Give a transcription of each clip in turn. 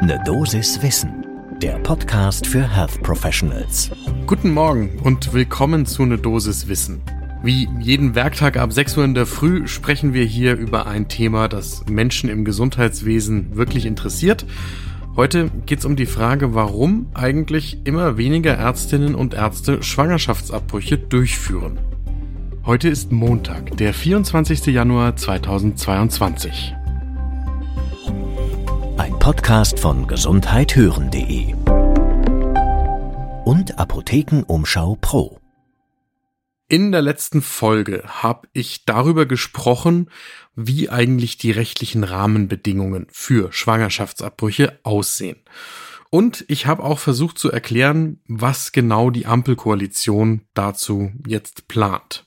Ne Dosis Wissen, der Podcast für Health Professionals. Guten Morgen und willkommen zu Ne Dosis Wissen. Wie jeden Werktag ab 6 Uhr in der Früh sprechen wir hier über ein Thema, das Menschen im Gesundheitswesen wirklich interessiert. Heute geht es um die Frage, warum eigentlich immer weniger Ärztinnen und Ärzte Schwangerschaftsabbrüche durchführen. Heute ist Montag, der 24. Januar 2022. Podcast von gesundheithören.de und Apothekenumschau Pro. In der letzten Folge habe ich darüber gesprochen, wie eigentlich die rechtlichen Rahmenbedingungen für Schwangerschaftsabbrüche aussehen. Und ich habe auch versucht zu erklären, was genau die Ampelkoalition dazu jetzt plant.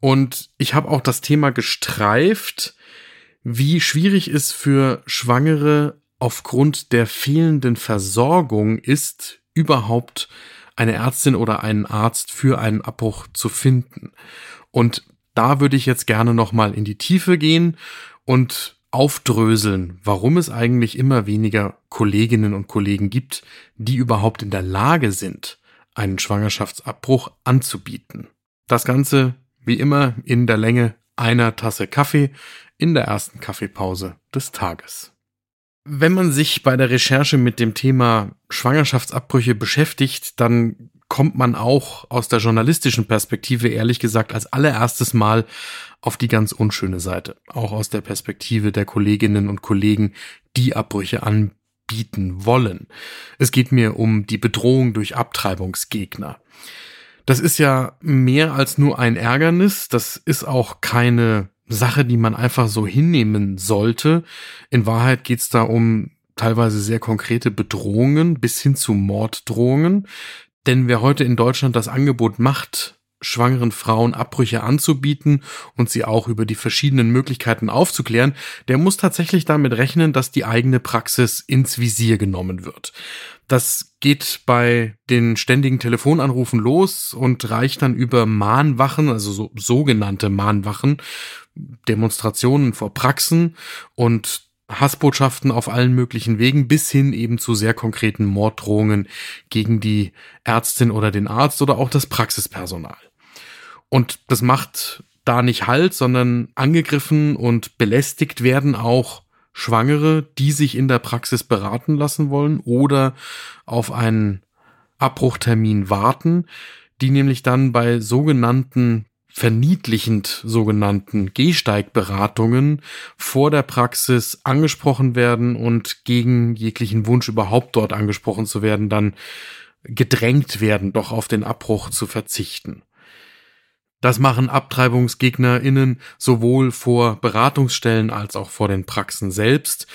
Und ich habe auch das Thema gestreift, wie schwierig es für Schwangere aufgrund der fehlenden Versorgung ist, überhaupt eine Ärztin oder einen Arzt für einen Abbruch zu finden. Und da würde ich jetzt gerne nochmal in die Tiefe gehen und aufdröseln, warum es eigentlich immer weniger Kolleginnen und Kollegen gibt, die überhaupt in der Lage sind, einen Schwangerschaftsabbruch anzubieten. Das Ganze, wie immer, in der Länge einer Tasse Kaffee in der ersten Kaffeepause des Tages. Wenn man sich bei der Recherche mit dem Thema Schwangerschaftsabbrüche beschäftigt, dann kommt man auch aus der journalistischen Perspektive ehrlich gesagt als allererstes Mal auf die ganz unschöne Seite. Auch aus der Perspektive der Kolleginnen und Kollegen, die Abbrüche anbieten wollen. Es geht mir um die Bedrohung durch Abtreibungsgegner. Das ist ja mehr als nur ein Ärgernis. Das ist auch keine Sache, die man einfach so hinnehmen sollte. In Wahrheit geht es da um teilweise sehr konkrete Bedrohungen bis hin zu Morddrohungen. Denn wer heute in Deutschland das Angebot macht, schwangeren Frauen Abbrüche anzubieten und sie auch über die verschiedenen Möglichkeiten aufzuklären, der muss tatsächlich damit rechnen, dass die eigene Praxis ins Visier genommen wird. Das geht bei den ständigen Telefonanrufen los und reicht dann über Mahnwachen, also so, sogenannte Mahnwachen, Demonstrationen vor Praxen und Hassbotschaften auf allen möglichen Wegen bis hin eben zu sehr konkreten Morddrohungen gegen die Ärztin oder den Arzt oder auch das Praxispersonal. Und das macht da nicht Halt, sondern angegriffen und belästigt werden auch Schwangere, die sich in der Praxis beraten lassen wollen oder auf einen Abbruchtermin warten, die nämlich dann bei sogenannten verniedlichend sogenannten Gehsteigberatungen vor der Praxis angesprochen werden und gegen jeglichen Wunsch überhaupt dort angesprochen zu werden, dann gedrängt werden, doch auf den Abbruch zu verzichten. Das machen AbtreibungsgegnerInnen sowohl vor Beratungsstellen als auch vor den Praxen selbst.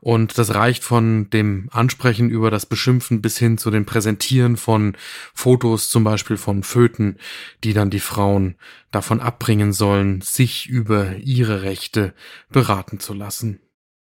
Und das reicht von dem Ansprechen über das Beschimpfen bis hin zu dem Präsentieren von Fotos, zum Beispiel von Föten, die dann die Frauen davon abbringen sollen, sich über ihre Rechte beraten zu lassen.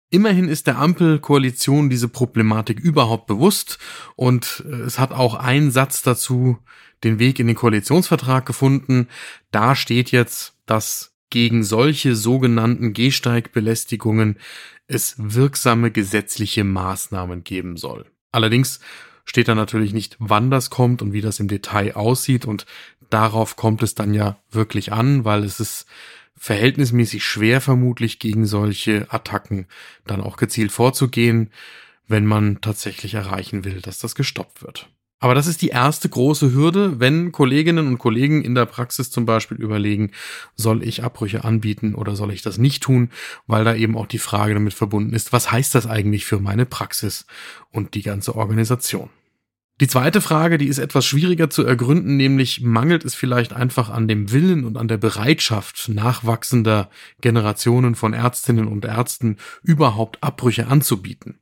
Immerhin ist der Ampelkoalition diese Problematik überhaupt bewusst und äh, es hat auch ein Satz dazu den Weg in den Koalitionsvertrag gefunden. Da steht jetzt, dass gegen solche sogenannten Gehsteigbelästigungen es wirksame gesetzliche Maßnahmen geben soll. Allerdings steht da natürlich nicht, wann das kommt und wie das im Detail aussieht und darauf kommt es dann ja wirklich an, weil es ist verhältnismäßig schwer vermutlich gegen solche Attacken dann auch gezielt vorzugehen, wenn man tatsächlich erreichen will, dass das gestoppt wird. Aber das ist die erste große Hürde, wenn Kolleginnen und Kollegen in der Praxis zum Beispiel überlegen, soll ich Abbrüche anbieten oder soll ich das nicht tun, weil da eben auch die Frage damit verbunden ist, was heißt das eigentlich für meine Praxis und die ganze Organisation. Die zweite Frage, die ist etwas schwieriger zu ergründen, nämlich mangelt es vielleicht einfach an dem Willen und an der Bereitschaft nachwachsender Generationen von Ärztinnen und Ärzten überhaupt Abbrüche anzubieten.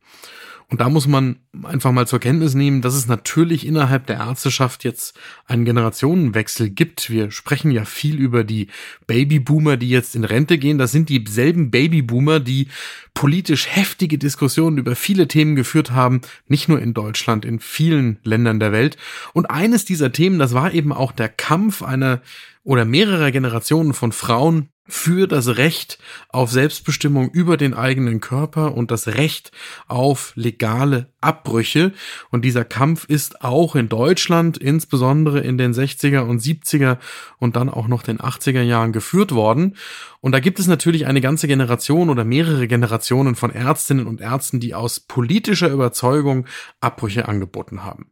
Und da muss man einfach mal zur Kenntnis nehmen, dass es natürlich innerhalb der Ärzteschaft jetzt einen Generationenwechsel gibt. Wir sprechen ja viel über die Babyboomer, die jetzt in Rente gehen. Das sind dieselben Babyboomer, die politisch heftige Diskussionen über viele Themen geführt haben, nicht nur in Deutschland, in vielen Ländern der Welt. Und eines dieser Themen, das war eben auch der Kampf einer oder mehrerer Generationen von Frauen für das Recht auf Selbstbestimmung über den eigenen Körper und das Recht auf legale Abbrüche. Und dieser Kampf ist auch in Deutschland, insbesondere in den 60er und 70er und dann auch noch den 80er Jahren geführt worden. Und da gibt es natürlich eine ganze Generation oder mehrere Generationen von Ärztinnen und Ärzten, die aus politischer Überzeugung Abbrüche angeboten haben.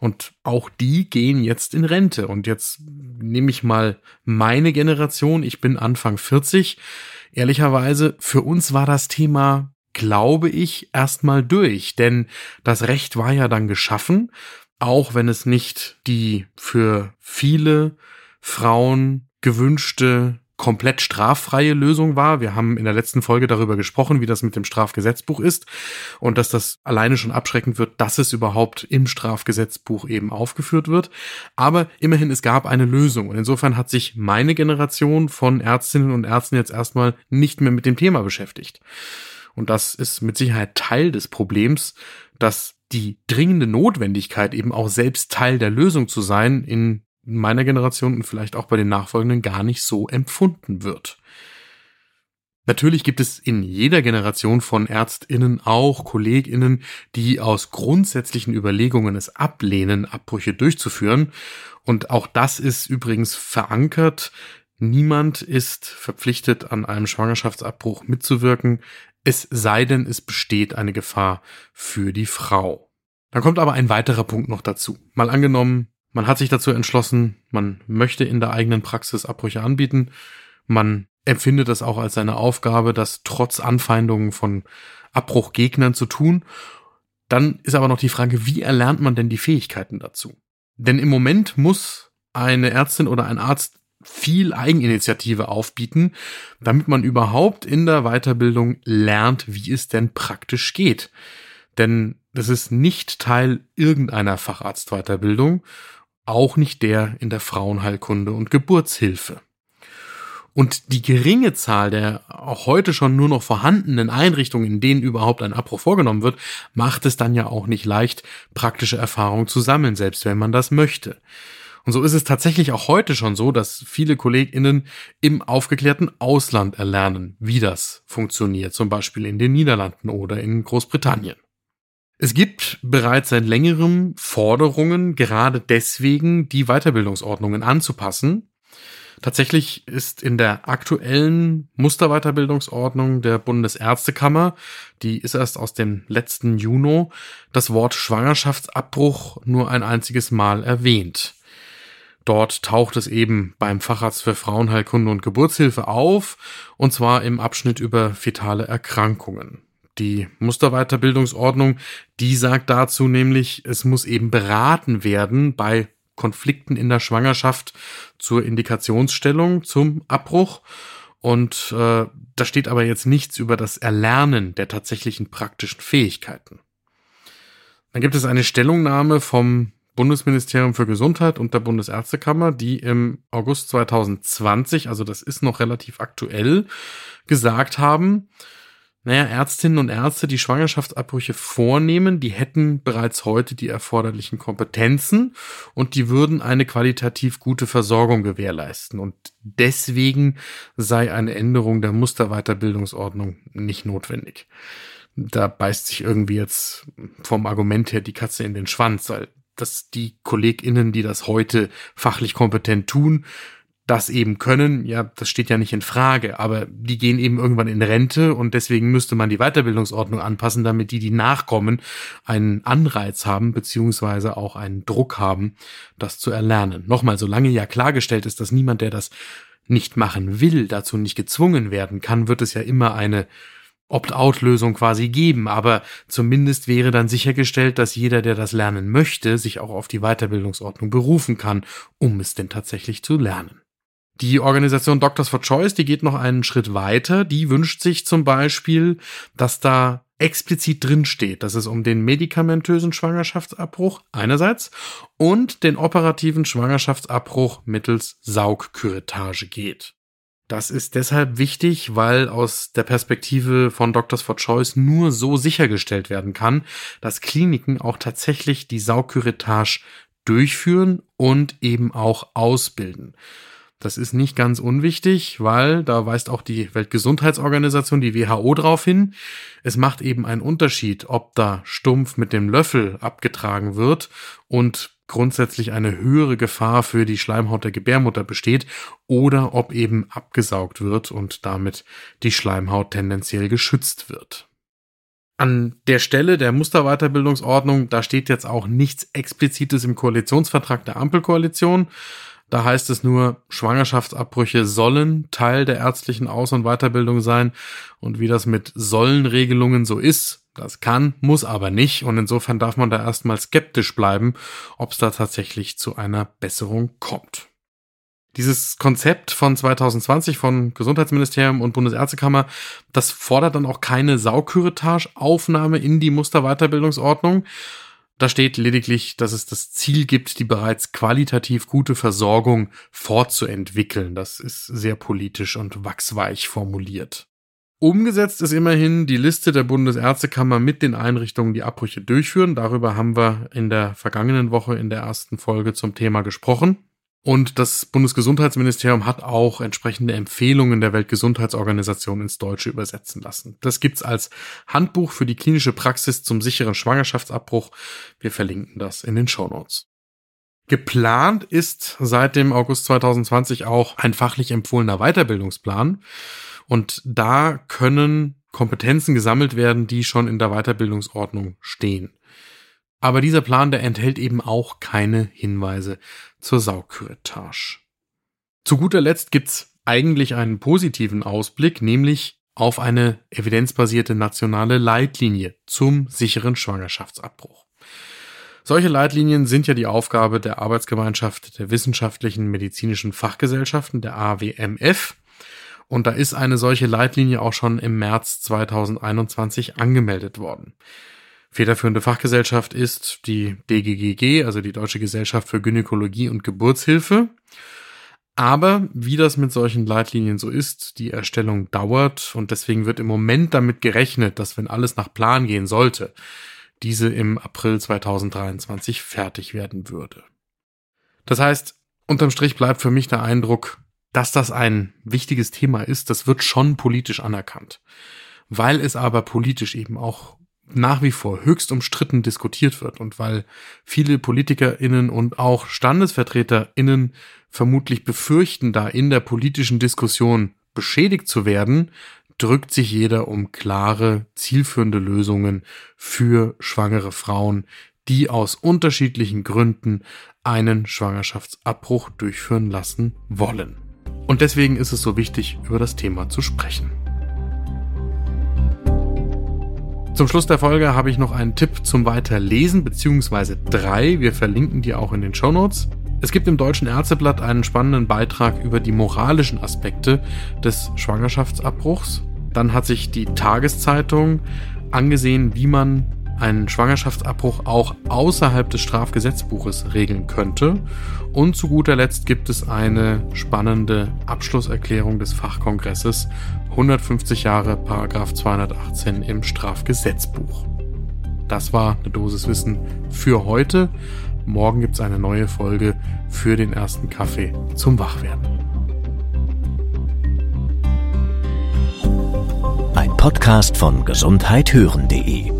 Und auch die gehen jetzt in Rente. Und jetzt nehme ich mal meine Generation. Ich bin Anfang 40. Ehrlicherweise, für uns war das Thema, glaube ich, erstmal durch. Denn das Recht war ja dann geschaffen, auch wenn es nicht die für viele Frauen gewünschte komplett straffreie Lösung war. Wir haben in der letzten Folge darüber gesprochen, wie das mit dem Strafgesetzbuch ist und dass das alleine schon abschreckend wird, dass es überhaupt im Strafgesetzbuch eben aufgeführt wird. Aber immerhin, es gab eine Lösung und insofern hat sich meine Generation von Ärztinnen und Ärzten jetzt erstmal nicht mehr mit dem Thema beschäftigt. Und das ist mit Sicherheit Teil des Problems, dass die dringende Notwendigkeit eben auch selbst Teil der Lösung zu sein in meiner Generation und vielleicht auch bei den Nachfolgenden gar nicht so empfunden wird. Natürlich gibt es in jeder Generation von Ärztinnen auch Kolleginnen, die aus grundsätzlichen Überlegungen es ablehnen, Abbrüche durchzuführen. Und auch das ist übrigens verankert. Niemand ist verpflichtet, an einem Schwangerschaftsabbruch mitzuwirken, es sei denn, es besteht eine Gefahr für die Frau. Dann kommt aber ein weiterer Punkt noch dazu. Mal angenommen, man hat sich dazu entschlossen, man möchte in der eigenen Praxis Abbrüche anbieten. Man empfindet es auch als seine Aufgabe, das trotz Anfeindungen von Abbruchgegnern zu tun. Dann ist aber noch die Frage, wie erlernt man denn die Fähigkeiten dazu? Denn im Moment muss eine Ärztin oder ein Arzt viel Eigeninitiative aufbieten, damit man überhaupt in der Weiterbildung lernt, wie es denn praktisch geht. Denn das ist nicht Teil irgendeiner Facharztweiterbildung auch nicht der in der Frauenheilkunde und Geburtshilfe. Und die geringe Zahl der auch heute schon nur noch vorhandenen Einrichtungen, in denen überhaupt ein Abbruch vorgenommen wird, macht es dann ja auch nicht leicht, praktische Erfahrungen zu sammeln, selbst wenn man das möchte. Und so ist es tatsächlich auch heute schon so, dass viele KollegInnen im aufgeklärten Ausland erlernen, wie das funktioniert, zum Beispiel in den Niederlanden oder in Großbritannien. Es gibt bereits seit längerem Forderungen, gerade deswegen die Weiterbildungsordnungen anzupassen. Tatsächlich ist in der aktuellen Musterweiterbildungsordnung der Bundesärztekammer, die ist erst aus dem letzten Juni, das Wort Schwangerschaftsabbruch nur ein einziges Mal erwähnt. Dort taucht es eben beim Facharzt für Frauenheilkunde und Geburtshilfe auf, und zwar im Abschnitt über fetale Erkrankungen die Musterweiterbildungsordnung, die sagt dazu nämlich, es muss eben beraten werden bei Konflikten in der Schwangerschaft zur Indikationsstellung, zum Abbruch. Und äh, da steht aber jetzt nichts über das Erlernen der tatsächlichen praktischen Fähigkeiten. Dann gibt es eine Stellungnahme vom Bundesministerium für Gesundheit und der Bundesärztekammer, die im August 2020, also das ist noch relativ aktuell, gesagt haben, naja, Ärztinnen und Ärzte, die Schwangerschaftsabbrüche vornehmen, die hätten bereits heute die erforderlichen Kompetenzen und die würden eine qualitativ gute Versorgung gewährleisten. Und deswegen sei eine Änderung der Musterweiterbildungsordnung nicht notwendig. Da beißt sich irgendwie jetzt vom Argument her die Katze in den Schwanz, weil dass die KollegInnen, die das heute fachlich kompetent tun, das eben können, ja, das steht ja nicht in Frage, aber die gehen eben irgendwann in Rente und deswegen müsste man die Weiterbildungsordnung anpassen, damit die, die nachkommen, einen Anreiz haben, beziehungsweise auch einen Druck haben, das zu erlernen. Nochmal, solange ja klargestellt ist, dass niemand, der das nicht machen will, dazu nicht gezwungen werden kann, wird es ja immer eine Opt-out-Lösung quasi geben, aber zumindest wäre dann sichergestellt, dass jeder, der das lernen möchte, sich auch auf die Weiterbildungsordnung berufen kann, um es denn tatsächlich zu lernen. Die Organisation Doctors for Choice, die geht noch einen Schritt weiter. Die wünscht sich zum Beispiel, dass da explizit drin steht, dass es um den medikamentösen Schwangerschaftsabbruch einerseits und den operativen Schwangerschaftsabbruch mittels Saugküretage geht. Das ist deshalb wichtig, weil aus der Perspektive von Doctors for Choice nur so sichergestellt werden kann, dass Kliniken auch tatsächlich die Saugküretage durchführen und eben auch ausbilden. Das ist nicht ganz unwichtig, weil da weist auch die Weltgesundheitsorganisation, die WHO darauf hin. Es macht eben einen Unterschied, ob da stumpf mit dem Löffel abgetragen wird und grundsätzlich eine höhere Gefahr für die Schleimhaut der Gebärmutter besteht oder ob eben abgesaugt wird und damit die Schleimhaut tendenziell geschützt wird. An der Stelle der Musterweiterbildungsordnung, da steht jetzt auch nichts Explizites im Koalitionsvertrag der Ampelkoalition. Da heißt es nur, Schwangerschaftsabbrüche sollen Teil der ärztlichen Aus- und Weiterbildung sein. Und wie das mit Sollen-Regelungen so ist, das kann, muss aber nicht. Und insofern darf man da erstmal skeptisch bleiben, ob es da tatsächlich zu einer Besserung kommt. Dieses Konzept von 2020 von Gesundheitsministerium und Bundesärztekammer, das fordert dann auch keine Sauküretage-Aufnahme in die Musterweiterbildungsordnung. Da steht lediglich, dass es das Ziel gibt, die bereits qualitativ gute Versorgung fortzuentwickeln. Das ist sehr politisch und wachsweich formuliert. Umgesetzt ist immerhin die Liste der Bundesärztekammer mit den Einrichtungen, die Abbrüche durchführen. Darüber haben wir in der vergangenen Woche in der ersten Folge zum Thema gesprochen. Und das Bundesgesundheitsministerium hat auch entsprechende Empfehlungen der Weltgesundheitsorganisation ins Deutsche übersetzen lassen. Das gibt's als Handbuch für die klinische Praxis zum sicheren Schwangerschaftsabbruch. Wir verlinken das in den Show Notes. Geplant ist seit dem August 2020 auch ein fachlich empfohlener Weiterbildungsplan. Und da können Kompetenzen gesammelt werden, die schon in der Weiterbildungsordnung stehen. Aber dieser Plan, der enthält eben auch keine Hinweise zur Saugküretage. Zu guter Letzt gibt's eigentlich einen positiven Ausblick, nämlich auf eine evidenzbasierte nationale Leitlinie zum sicheren Schwangerschaftsabbruch. Solche Leitlinien sind ja die Aufgabe der Arbeitsgemeinschaft der wissenschaftlichen medizinischen Fachgesellschaften, der AWMF. Und da ist eine solche Leitlinie auch schon im März 2021 angemeldet worden. Federführende Fachgesellschaft ist die DGGG, also die Deutsche Gesellschaft für Gynäkologie und Geburtshilfe. Aber wie das mit solchen Leitlinien so ist, die Erstellung dauert und deswegen wird im Moment damit gerechnet, dass wenn alles nach Plan gehen sollte, diese im April 2023 fertig werden würde. Das heißt, unterm Strich bleibt für mich der Eindruck, dass das ein wichtiges Thema ist, das wird schon politisch anerkannt. Weil es aber politisch eben auch nach wie vor höchst umstritten diskutiert wird und weil viele PolitikerInnen und auch StandesvertreterInnen vermutlich befürchten, da in der politischen Diskussion beschädigt zu werden, drückt sich jeder um klare, zielführende Lösungen für schwangere Frauen, die aus unterschiedlichen Gründen einen Schwangerschaftsabbruch durchführen lassen wollen. Und deswegen ist es so wichtig, über das Thema zu sprechen. Zum Schluss der Folge habe ich noch einen Tipp zum Weiterlesen, beziehungsweise drei. Wir verlinken die auch in den Show Notes. Es gibt im Deutschen Ärzteblatt einen spannenden Beitrag über die moralischen Aspekte des Schwangerschaftsabbruchs. Dann hat sich die Tageszeitung angesehen, wie man einen Schwangerschaftsabbruch auch außerhalb des Strafgesetzbuches regeln könnte. Und zu guter Letzt gibt es eine spannende Abschlusserklärung des Fachkongresses 150 Jahre Paragraph 218 im Strafgesetzbuch. Das war eine Dosis Wissen für heute. Morgen gibt es eine neue Folge für den ersten Kaffee zum Wachwerden. Ein Podcast von gesundheithören.de